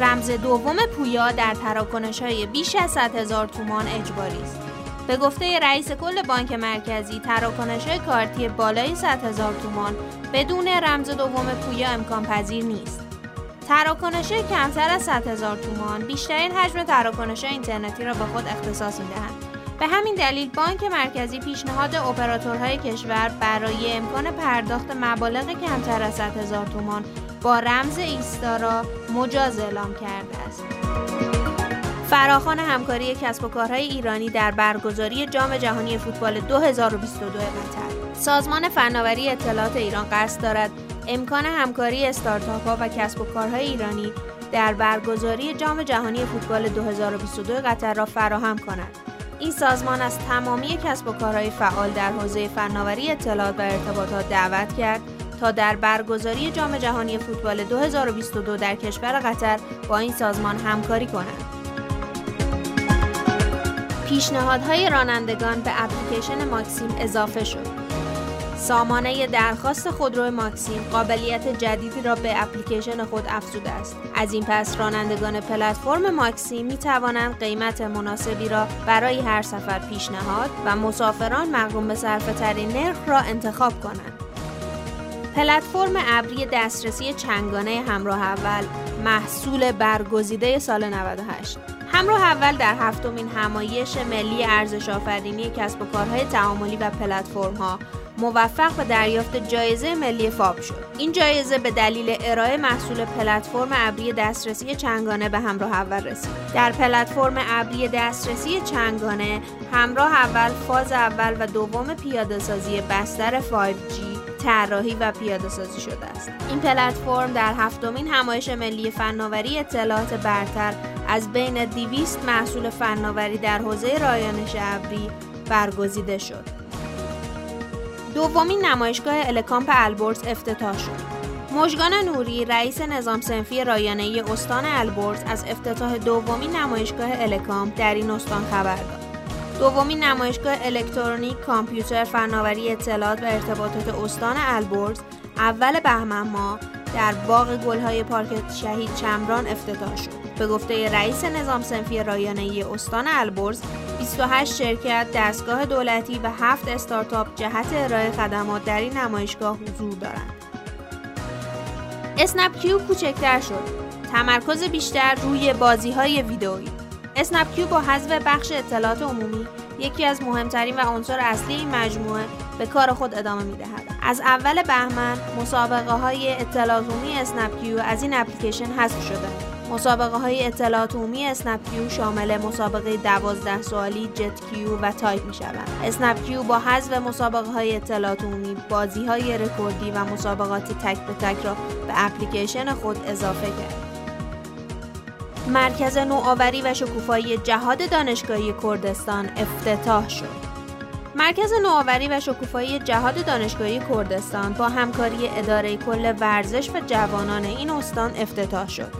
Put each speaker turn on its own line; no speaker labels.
رمز دوم پویا در تراکنش های بیش از 100 هزار تومان اجباری است. به گفته رئیس کل بانک مرکزی تراکنش کارتی بالای 100 هزار تومان بدون رمز دوم پویا امکان پذیر نیست. تراکنش کمتر از 100 هزار تومان بیشترین حجم تراکنش اینترنتی را به خود اختصاص می‌دهند. به همین دلیل بانک مرکزی پیشنهاد اپراتورهای کشور برای امکان پرداخت مبالغ کمتر از 100 هزار تومان با رمز ایستا را مجاز اعلام کرده است. فراخان همکاری کسب و کارهای ایرانی در برگزاری جام جهانی فوتبال 2022 قطر سازمان فناوری اطلاعات ایران قصد دارد امکان همکاری استارتاپ ها و کسب و کارهای ایرانی در برگزاری جام جهانی فوتبال 2022 قطر را فراهم کند. این سازمان از تمامی کسب و کارهای فعال در حوزه فناوری اطلاعات و ارتباطات دعوت کرد تا در برگزاری جام جهانی فوتبال 2022 در کشور قطر با این سازمان همکاری کنند. پیشنهادهای رانندگان به اپلیکیشن ماکسیم اضافه شد. سامانه درخواست خودرو ماکسیم قابلیت جدیدی را به اپلیکیشن خود افزوده است. از این پس رانندگان پلتفرم ماکسیم می توانند قیمت مناسبی را برای هر سفر پیشنهاد و مسافران مقروم به صرفه ترین نرخ را انتخاب کنند. پلتفرم ابری دسترسی چنگانه همراه اول محصول برگزیده سال 98 همراه اول در هفتمین همایش ملی ارزش آفرینی کسب و کارهای تعاملی و پلتفرم ها موفق به دریافت جایزه ملی فاب شد. این جایزه به دلیل ارائه محصول پلتفرم ابری دسترسی چنگانه به همراه اول رسید. در پلتفرم ابری دسترسی چنگانه همراه اول فاز اول و دوم پیاده سازی بستر 5G طراحی و پیاده سازی شده است. این پلتفرم در هفتمین همایش ملی فناوری اطلاعات برتر از بین 200 محصول فناوری در حوزه رایانش ابری برگزیده شد. دومین نمایشگاه الکامپ البرز افتتاح شد. مژگان نوری رئیس نظام سنفی رایانه استان البرز از افتتاح دومین نمایشگاه الکامپ در این استان خبر داد. دومین نمایشگاه الکترونیک کامپیوتر فناوری اطلاعات و ارتباطات استان البرز اول بهمن ماه در باغ گلهای پارک شهید چمران افتتاح شد. به گفته رئیس نظام صنفی رایانه استان البرز 28 شرکت، دستگاه دولتی و 7 استارتاپ جهت ارائه خدمات در این نمایشگاه حضور دارند. اسنپ کیو کوچکتر شد. تمرکز بیشتر روی بازی های ویدئویی. اسنپ کیو با حذف بخش اطلاعات عمومی یکی از مهمترین و عنصر اصلی این مجموعه به کار خود ادامه می‌دهد. از اول بهمن مسابقه های اطلاعات عمومی اسنپ کیو از این اپلیکیشن حذف شده. مسابقه های اطلاعات عمومی اسنپ کیو شامل مسابقه 12 سوالی جت کیو و تایپ می شوند. اسنپ کیو با حذف مسابقه های اطلاعات عمومی بازی های رکوردی و مسابقات تک به تک را به اپلیکیشن خود اضافه کرد. مرکز نوآوری و شکوفایی جهاد دانشگاهی کردستان افتتاح شد. مرکز نوآوری و شکوفایی جهاد دانشگاهی کردستان با همکاری اداره کل ورزش و جوانان این استان افتتاح شد.